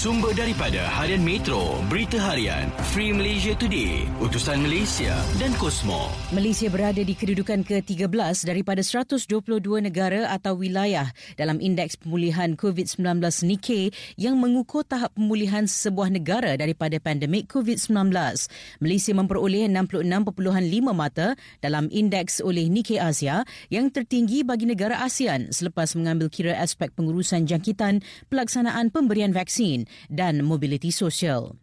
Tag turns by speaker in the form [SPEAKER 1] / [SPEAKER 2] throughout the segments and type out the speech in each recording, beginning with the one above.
[SPEAKER 1] Sumber daripada Harian Metro, Berita Harian, Free Malaysia Today, Utusan Malaysia dan Kosmo.
[SPEAKER 2] Malaysia berada di kedudukan ke-13 daripada 122 negara atau wilayah dalam Indeks Pemulihan COVID-19 Nikkei yang mengukur tahap pemulihan sebuah negara daripada pandemik COVID-19. Malaysia memperoleh 66.5 mata dalam indeks oleh Nikkei Asia yang tertinggi bagi negara ASEAN selepas mengambil kira aspek pengurusan jangkitan, pelaksanaan pemberian vaksin dan mobiliti sosial.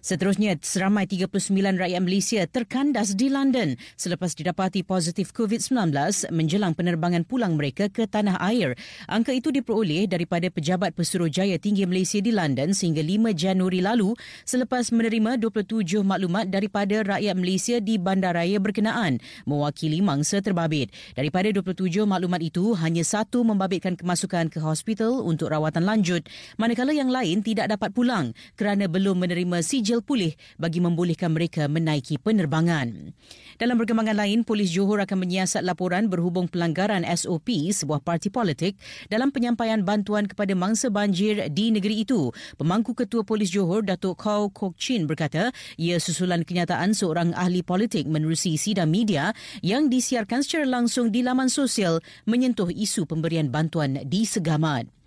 [SPEAKER 2] Seterusnya, seramai 39 rakyat Malaysia terkandas di London selepas didapati positif COVID-19 menjelang penerbangan pulang mereka ke tanah air. Angka itu diperoleh daripada Pejabat Pesuruhjaya Tinggi Malaysia di London sehingga 5 Januari lalu selepas menerima 27 maklumat daripada rakyat Malaysia di bandaraya berkenaan mewakili mangsa terbabit. Daripada 27 maklumat itu, hanya satu membabitkan kemasukan ke hospital untuk rawatan lanjut manakala yang lain tidak dapat pulang kerana belum menerima CJ ganjil pulih bagi membolehkan mereka menaiki penerbangan. Dalam perkembangan lain, Polis Johor akan menyiasat laporan berhubung pelanggaran SOP sebuah parti politik dalam penyampaian bantuan kepada mangsa banjir di negeri itu. Pemangku Ketua Polis Johor, Datuk Kau Kok Chin berkata, ia susulan kenyataan seorang ahli politik menerusi sidang media yang disiarkan secara langsung di laman sosial menyentuh isu pemberian bantuan di Segamat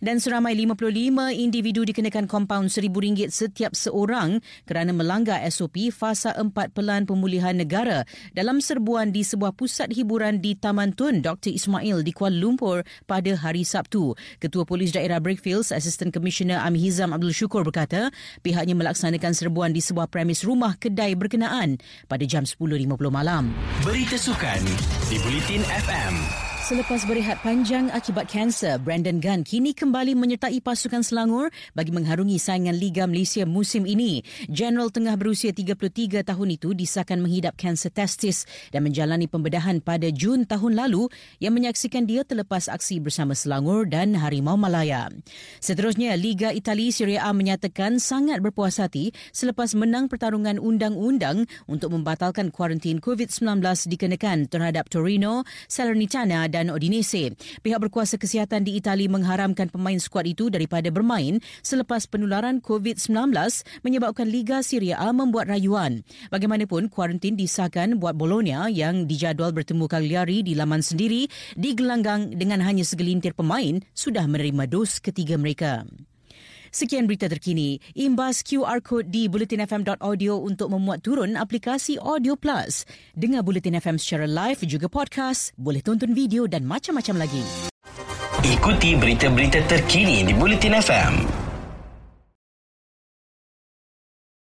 [SPEAKER 2] dan seramai 55 individu dikenakan kompaun RM1,000 setiap seorang kerana melanggar SOP fasa 4 pelan pemulihan negara dalam serbuan di sebuah pusat hiburan di Taman Tun Dr. Ismail di Kuala Lumpur pada hari Sabtu. Ketua Polis Daerah Brickfields, Assistant Commissioner Amihizam Abdul Syukur berkata pihaknya melaksanakan serbuan di sebuah premis rumah kedai berkenaan pada jam 10.50 malam.
[SPEAKER 1] Berita Sukan di Bulletin FM.
[SPEAKER 2] Selepas berehat panjang akibat kanser, Brandon Gunn kini kembali menyertai pasukan Selangor bagi mengharungi saingan Liga Malaysia musim ini. General tengah berusia 33 tahun itu disahkan menghidap kanser testis dan menjalani pembedahan pada Jun tahun lalu yang menyaksikan dia terlepas aksi bersama Selangor dan Harimau Malaya. Seterusnya, Liga Itali Serie A menyatakan sangat berpuas hati selepas menang pertarungan undang-undang untuk membatalkan kuarantin COVID-19 dikenakan terhadap Torino, Salernitana dan Odinese. Pihak berkuasa kesihatan di Itali mengharamkan pemain skuad itu daripada bermain selepas penularan COVID-19 menyebabkan Liga Serie A membuat rayuan. Bagaimanapun, kuarantin disahkan buat Bologna yang dijadual bertemu Cagliari di laman sendiri di gelanggang dengan hanya segelintir pemain sudah menerima dos ketiga mereka. Sekian berita terkini. Imbas QR code di bulletinfm.audio untuk memuat turun aplikasi Audio Plus. Dengar Bulletin FM secara live juga podcast, boleh tonton video dan macam-macam lagi.
[SPEAKER 1] Ikuti berita-berita terkini di Bulletin FM.